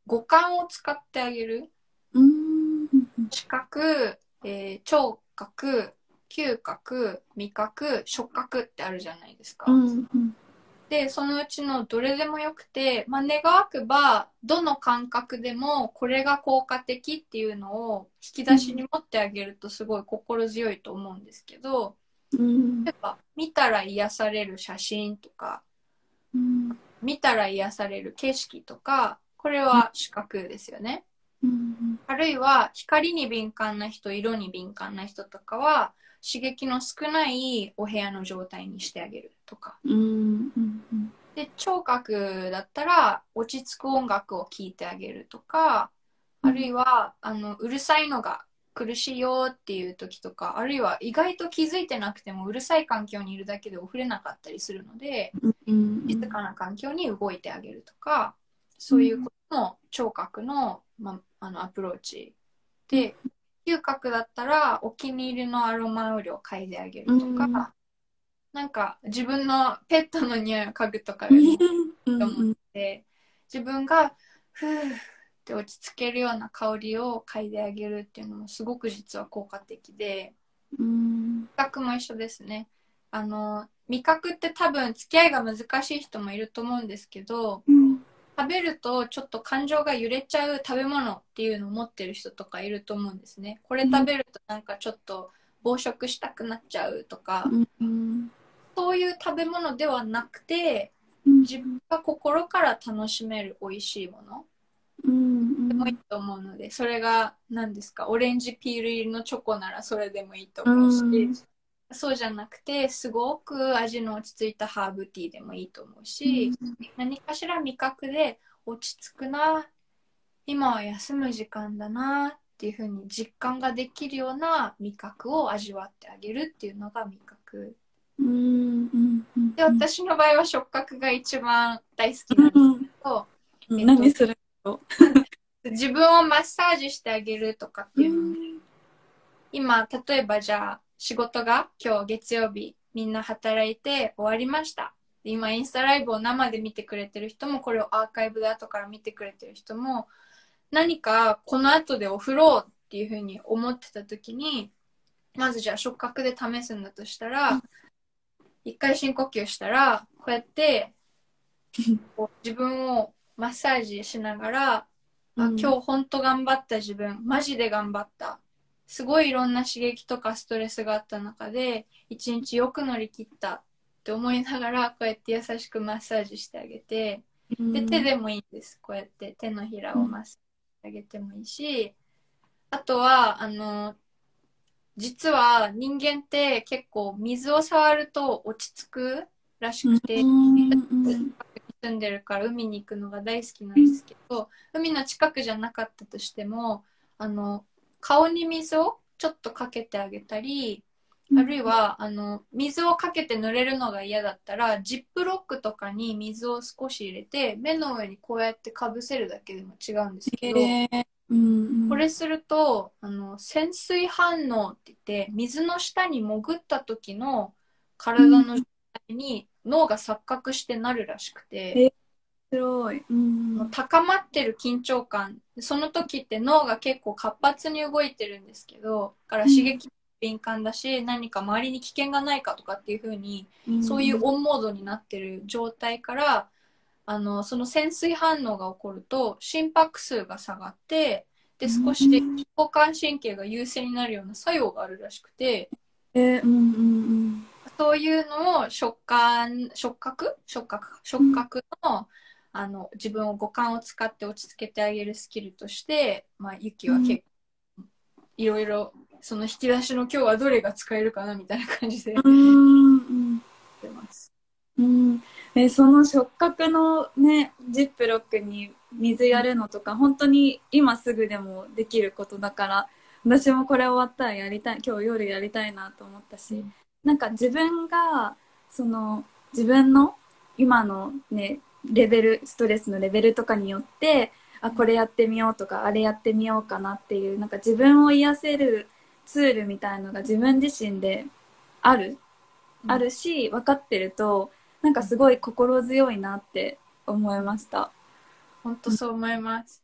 五感を使ってあげる。うん。視覚、えー聴覚嗅覚味覚触覚ってあるじゃないですか。うんでそのうちのどれでもよくて、まあ、願わくばどの感覚でもこれが効果的っていうのを引き出しに持ってあげるとすごい心強いと思うんですけどうん。例えば見たら癒される写真とかうん。見たら癒される景色とかこれは視覚ですよね。うん。あるいは光に敏感な人色に敏感な人とかは刺激の少ないお部屋の状態にしてあげるとか。うんで聴覚だったら落ち着く音楽を聴いてあげるとかあるいはあのうるさいのが苦しいよっていう時とかあるいは意外と気づいてなくてもうるさい環境にいるだけでお触れなかったりするのでうん静かな環境に動いてあげるとかそういうことも聴覚の,、まあ、あのアプローチで嗅覚だったらお気に入りのアロマオイルを嗅いであげるとか、うん。なんか自分のペットの匂いを嗅ぐとかよりもうん。と思って自分がふーって落ち着けるような香りを嗅いであげるっていうのもすごく実は効果的でうん。味覚も一緒ですね。あの味覚って多分付き合いが難しい人もいると思うんですけどうん食べるとちょっと感情が揺れちゃう食べ物っていうのを持ってる人とかいると思うんですね。これ食べるとなんかちょっと暴食したくなっちゃうとか。うん。そういう食べ物ではなくてうん。自分が心から楽しめる美味しいものうん。でもいいと思うのでそれが何ですか？オレンジピール入りのチョコならそれでもいいと思うし、うんそうじゃなくてすごく味の落ち着いたハーブティーでもいいと思うし、何かしら味覚で落ち着くな今は休む時間だなっていうふうに実感ができるような味覚を味わってあげるっていうのが味覚。うんうんで私の場合は触覚が一番大好きなんですけど、うん。何する [LAUGHS] 自分をマッサージしてあげるとかっていうのも今例えばじゃあ仕事が今日月曜日みんな働いて終わりました。今インスタライブを生で見てくれてる人もこれをアーカイブで後から見てくれてる人も何かこの後でお風呂っていうふうに思ってた時にまずじゃあ触覚で試すんだとしたら一回深呼吸したらこうやって自分をマッサージしながらあ今日本当頑張った自分マジで頑張ったすごいいろんな刺激とかストレスがあった中で一日よく乗り切ったって思いながらこうやって優しくマッサージしてあげてで手でもいいんです。こうやって手のひらをマッサージしてあげてもいいしあとはあの実は人間って結構水を触ると落ち着くらしくて、住んでるから海に行くのが大好きなんですけど海の近くじゃなかったとしてもあの顔に水をちょっとかけてあげたりあるいはあの水をかけて濡れるのが嫌だったらジップロックとかに水を少し入れて目の上にこうやってかぶせるだけでも違うんですけど、これするとあの潜水反応って言って水の下に潜った時の体の状態に脳が錯覚してなるらしくて、白い。うん。高まってる緊張感。その時って脳が結構活発に動いてるんですけどだから刺激敏感だし、何か周りに危険がないかとかっていう風にそういうオンモードになってる状態からあのその潜水反応が起こると心拍数が下がってで少しで交感神経が優勢になるような作用があるらしくてえー、うんうん。そういうのを触感触覚？触覚触覚の,、あの自分を五感を使って落ち着けてあげるスキルとして、まあ、ユキは結構いろいろその引き出しの今日はどれが使えるかなみたいな感じでやってます。うん。え、その触覚のね、ジップロックに水やるのとか、本当に今すぐでもできることだから、私もこれ終わったらやりたい、今日夜やりたいなと思ったし、うんなんか自分が、その、自分の今のね、レベル、ストレスのレベルとかによって、あ、これやってみようとか、あれやってみようかなっていう、なんか自分を癒せるツールみたいのが自分自身であるうんあるし分かってるとなんかすごい心強いなって思いました。本当そう思います。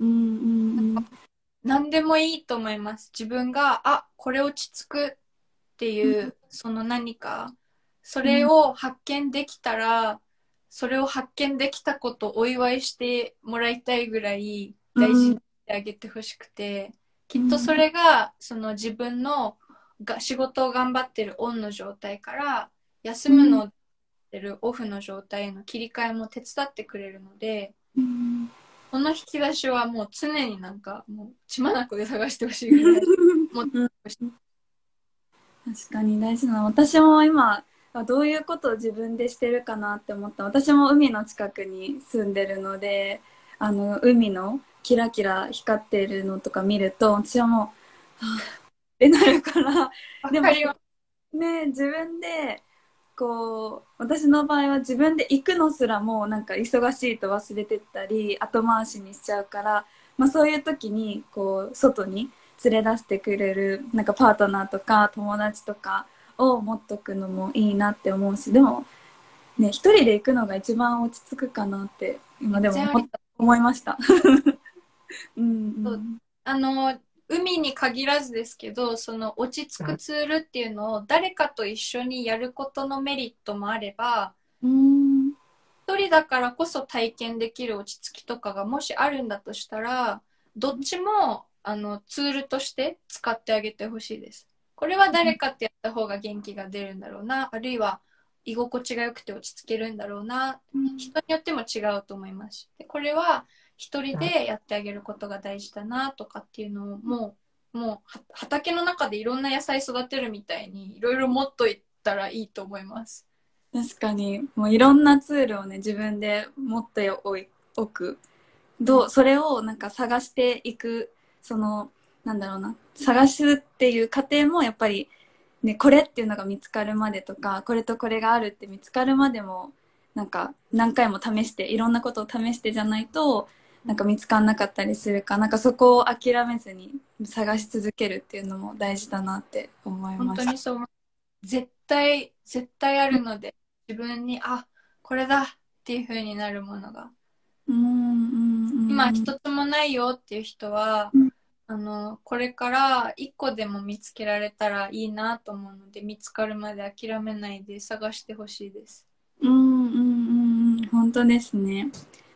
うんうん何でもいいと思います。自分が、あ、これ落ち着くっていう、その何か、それを発見できたら、それを発見できたことをお祝いしてもらいたいぐらい大事にしてあげてほしくて、きっとそれが、その自分のが仕事を頑張ってるオンの状態から、休むのをってるオフの状態への切り替えも手伝ってくれるので、うんこの引き出しはもう常になんかもう血眼で探してほしいぐらい。も [LAUGHS] う確かに大事な。の私も今あどういうことを自分でしてるかなって思った。私も海の近くに住んでるのであの海のキラキラ光ってるのとか見ると私はもうはぁってなるから。でもね自分でこう私の場合は自分で行くのすらもうなんか忙しいと忘れてったり後回しにしちゃうから、まあ、そういう時にこう外に連れ出してくれるなんかパートナーとか友達とかを持っとくのもいいなって思うしでもね一人で行くのが一番落ち着くかなって今でも思いました。うんうんあの海に限らずですけどその落ち着くツールっていうのを誰かと一緒にやることのメリットもあればうん一人だからこそ体験できる落ち着きとかがもしあるんだとしたらどっちもあのツールとして使ってあげてほしいです。これは誰かってやった方が元気が出るんだろうな。あるいは居心地が良くて落ち着けるんだろうな。人によっても違うと思います。しでこれは一人でやってあげることが大事だなとかっていうのをもうもうは畑の中でいろんな野菜育てるみたいにいろいろ持っといたらいいと思います。確かに。もういろんなツールをね自分で持っておく。どうそれをなんか探していくそのなんだろうな。探すっていう過程もやっぱりねこれっていうのが見つかるまでとかこれとこれがあるって見つかるまでもなんか何回も試していろんなことを試してじゃないとなんか見つかんなかったりするかなんかそこを諦めずに探し続けるっていうのも大事だなって思い本ました。当にそう絶対絶対あるので自分にあこれだっていう風になるものが。うんうんうん。今一つもないよっていう人は、うんあのこれから一個でも見つけられたらいいなと思うので見つかるまで諦めないで探してほしいです。うんうんうんうん本当ですね。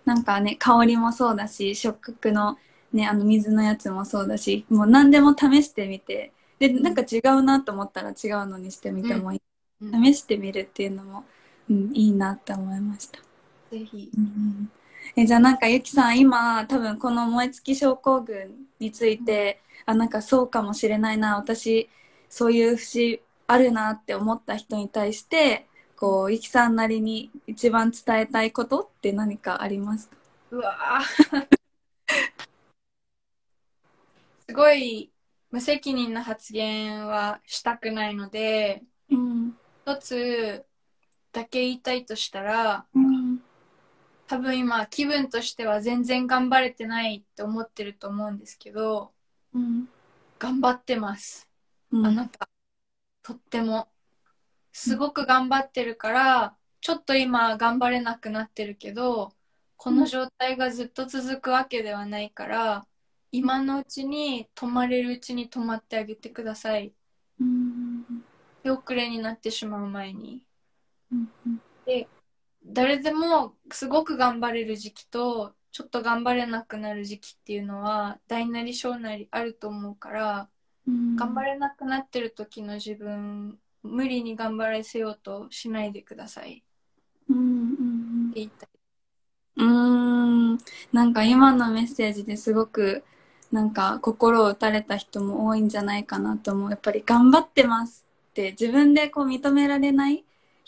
なんかね香りもそうだし触覚のねあの水のやつもそうだしもう何でも試してみて。でなんか違うなと思ったら違うのにしてみてもいい、うん。試してみるっていうのも、うん、いいなって思いました、ぜひ。うんうんえじゃあなんかゆきさん今多分この燃え尽き症候群についてあなんかそうかもしれないな私そういう節あるなって思った人に対してこうゆきさんなりに一番伝えたいことって何かありますか？うわー [LAUGHS] すごい無責任な発言はしたくないのでうん。一つだけ言いたいとしたらうん多分今気分としては全然頑張れてないって思ってると思うんですけどうん頑張ってます。うん。あなたとっても。すごく頑張ってるからちょっと今頑張れなくなってるけどこの状態がずっと続くわけではないから、今のうちに止まれるうちに止まってあげてください。うん。手遅れになってしまう前に。うん誰でもすごく頑張れる時期と、ちょっと頑張れなくなる時期っていうのは、大なり小なりあると思うから、うん。頑張れなくなってる時の自分、無理に頑張らせようとしないでください。って言いたい。うーん。なんか今のメッセージですごくなんか心を打たれた人も多いんじゃないかなと思う。やっぱり頑張ってますって自分でこう認められない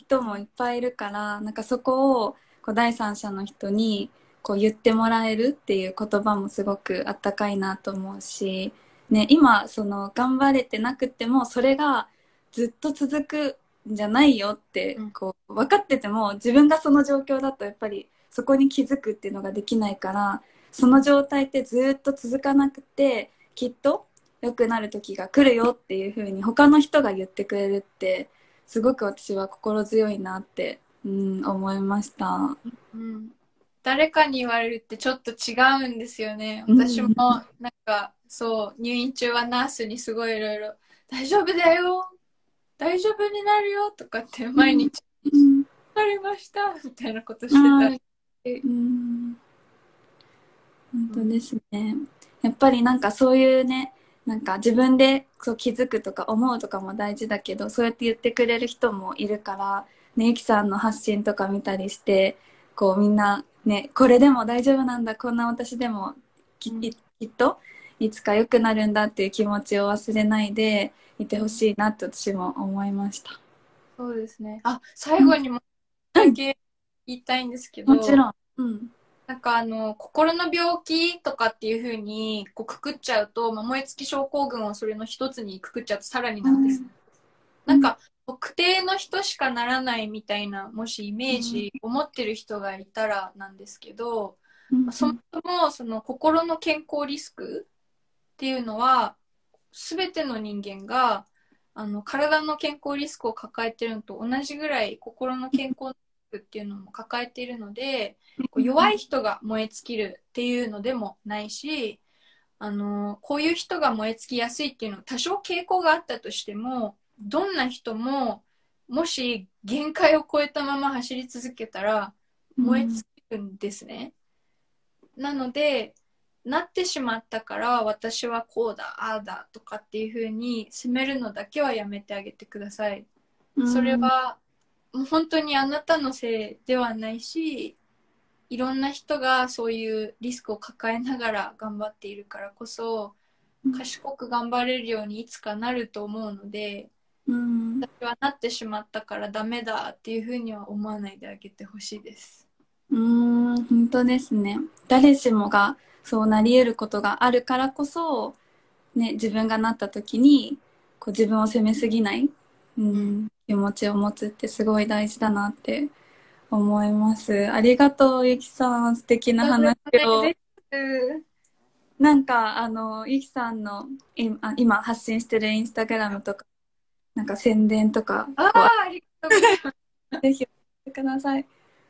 人もいっぱいいるからなんかそこをこう第三者の人にこう言ってもらえるっていう言葉もすごくあったかいなと思うし、ね、今その頑張れてなくてもそれがずっと続くんじゃないよってうん。こう分かってても自分がその状況だとやっぱりそこに気づくっていうのができないからその状態ってずっと続かなくてきっと良くなる時が来るよっていう風に他の人が言ってくれるってすごく私は心強いなって、うん、思いました。うん誰かに言われるってちょっと違うんですよね。うん私もなんかそう入院中はナースにすごいいろいろ「大丈夫だよ大丈夫になるよ」とかって毎日うん「わかりました」みたいなことしてはいた。うん本当ですね。やっぱりなんかそういうね、なんか自分でそう気づくとか思うとかも大事だけど、そうやって言ってくれる人もいるから、ね、ゆきさんの発信とか見たりして、こうみんなね、これでも大丈夫なんだ、こんな私でもき,、っといつか良くなるんだっていう気持ちを忘れないでいてほしいなって私も思いました。そうですね。あ最後にもだけ言いたいんですけど、もちろん。うん。なんかあの心の病気とかっていうふうにこうくくっちゃうと、まあ、燃え尽き症候群をそれの一つにくくっちゃうとさらになんです、うん。なんか特定の人しかならないみたいなもしイメージを持ってる人がいたらなんですけど、うん。まあそもそもその心の健康リスクっていうのは全ての人間があの体の健康リスクを抱えてるのと同じぐらい心の健康っていうのも抱えているので、こう弱い人が燃え尽きるっていうのでもないし、あのこういう人が燃え尽きやすいっていうのは多少傾向があったとしてもどんな人ももし限界を超えたまま走り続けたら燃え尽きるんですね。なのでなってしまったから私はこうだああだとかっていう風に責めるのだけはやめてあげてください。うんそれはもう本当にあなたのせいではないしいろんな人がそういうリスクを抱えながら頑張っているからこそ賢く頑張れるようにいつかなると思うのでうん私はなってしまったからダメだっていうふうには思わないであげてほしいです。うーん、本当ですね。誰しもがそうなり得ることがあるからこそ、ね、自分がなった時に、こう自分を責めすぎない、うん、気持ちを持つってすごい大事だなって思います。ありがとう、ゆきさん。素敵な話を。なんか、あの、ゆきさんの今あ今発信してるインスタグラムとか、なんか宣伝とか、ああ、ありがとうございます。ぜひください。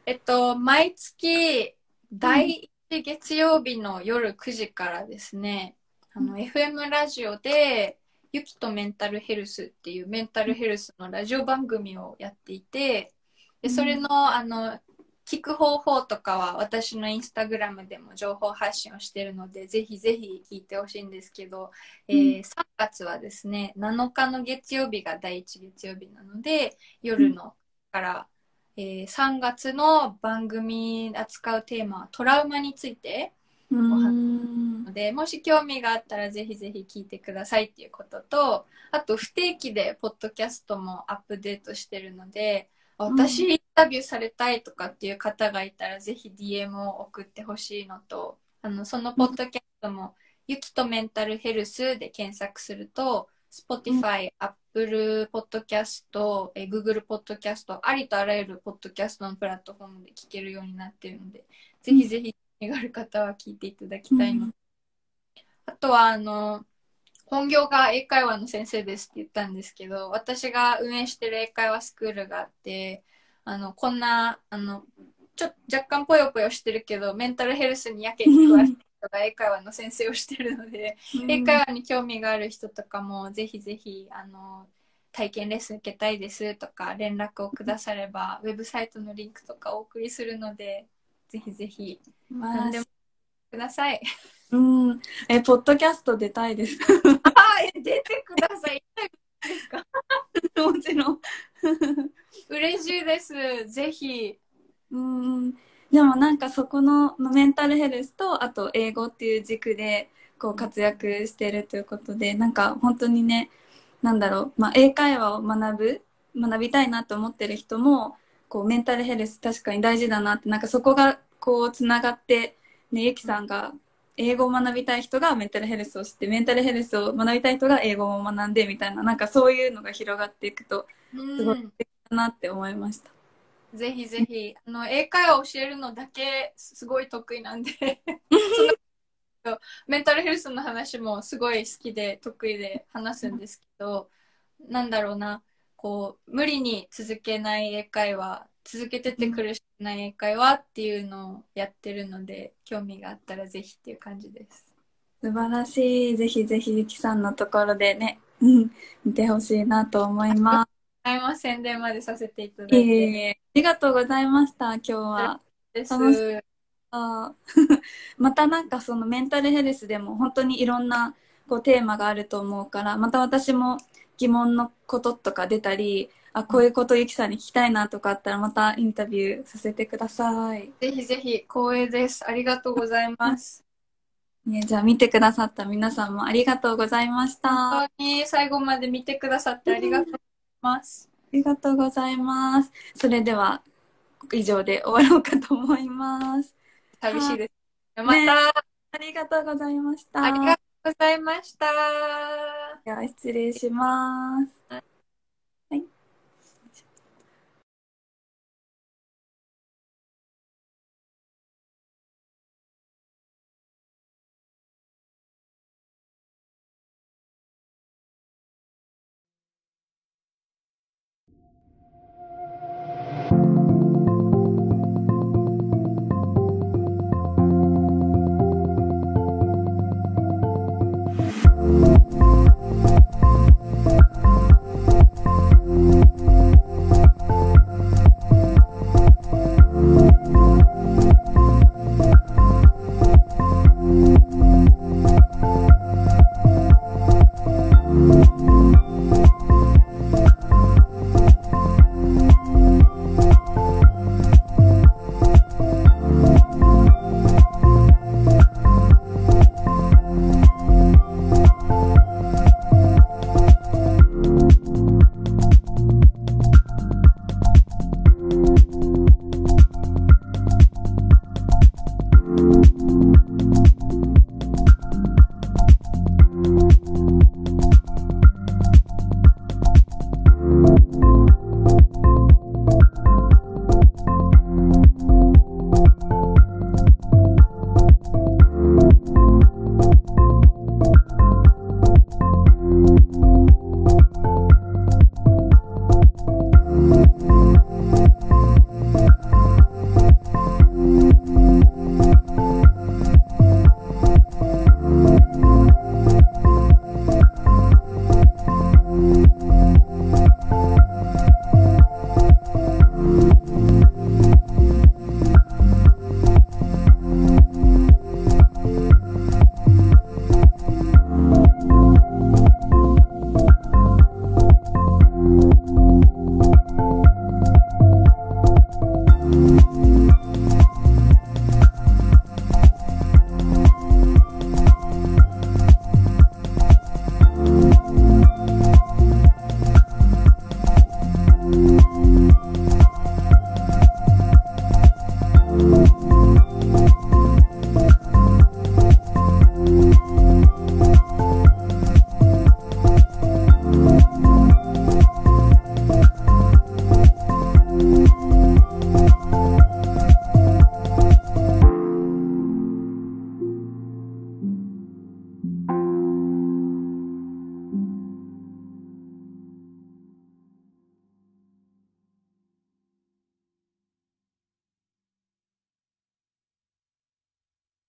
えっと、毎月第1月曜日の夜9時からですね、あの、FM ラジオで、ゆきとメンタルヘルスっていうメンタルヘルスのラジオ番組をやっていて、でそれの、あの、聞く方法とかは私のインスタグラムでも情報発信をしているので、ぜひぜひ聞いてほしいんですけど、えー3月はですね、7日の月曜日が第1月曜日なので、夜のから、えー3月の番組扱うテーマはトラウマについて。ので、もし興味があったらぜひぜひ聞いてくださいっていうことと、あと不定期でポッドキャストもアップデートしてるので、私インタビューされたいとかっていう方がいたらぜひ DM を送ってほしいのと、あの、そのポッドキャストも、ゆきとメンタルヘルスで検索すると、Spotify、Apple Podcast、えー Google Podcast、ありとあらゆるポッドキャストのプラットフォームで聞けるようになってるので、ぜひぜひがある方は聞いていただきたいの。うあとは、あの、本業が英会話の先生ですって言ったんですけど、私が運営してる英会話スクールがあって、あの、こんな、あの、ちょ若干ぽよぽよしてるけど、メンタルヘルスにやけに詳しい人が英会話の先生をしてるので、英会話に興味がある人とかも、ぜひぜひ、あの、体験レッスン受けたいですとか、連絡をくだされば、ウェブサイトのリンクとかお送りするので、ぜひぜひ、まあ何でもください。うん。え、ポッドキャスト出たいです。あ、え出てください。ですか？[LAUGHS] もちろん。嬉しいです。ぜひ。うん。でもなんかそこのまあメンタルヘルスとあと英語っていう軸でこう活躍してるということでなんか本当にねなんだろう、まあ、英会話を学ぶ学びたいなと思ってる人もこうメンタルヘルス確かに大事だなってなんかそこがこうつながって、ね、ゆきさんが英語を学びたい人がメンタルヘルスを知ってメンタルヘルスを学びたい人が英語を学んでみたいななんかそういうのが広がっていくとすごい素敵だなって思いました。ぜひぜひ、あの、英会話を教えるのだけすごい得意なんで、[LAUGHS] そのメンタルヘルスの話もすごい好きで得意で話すんですけど、なんだろうな、こう、無理に続けない英会話、続けてて苦しくない英会話っていうのをやってるので、興味があったらぜひっていう感じです。素晴らしい。ぜひぜひゆきさんのところでね、うん、見てほしいなと思いまはい、まあ宣伝までさせていただす。いいて。えいえ。ありがとうございました、今日は。楽しあ [LAUGHS] またなんかそのメンタルヘルスでも本当にいろんなこうテーマがあると思うから、また私も疑問のこととか出たり、あ、こういうことゆきさんに聞きたいなとかあったらまたインタビューさせてください。ぜひぜひ光栄です。ありがとうございます。[LAUGHS] ね、じゃあ見てくださった皆さんもありがとうございました。あ本当に最後まで見てくださってありがとうございます。[LAUGHS] りがとうございます。それでは以上で終わろうかと思います。寂しいです。また、ありがとうございました。ありがとうございました。では失礼します。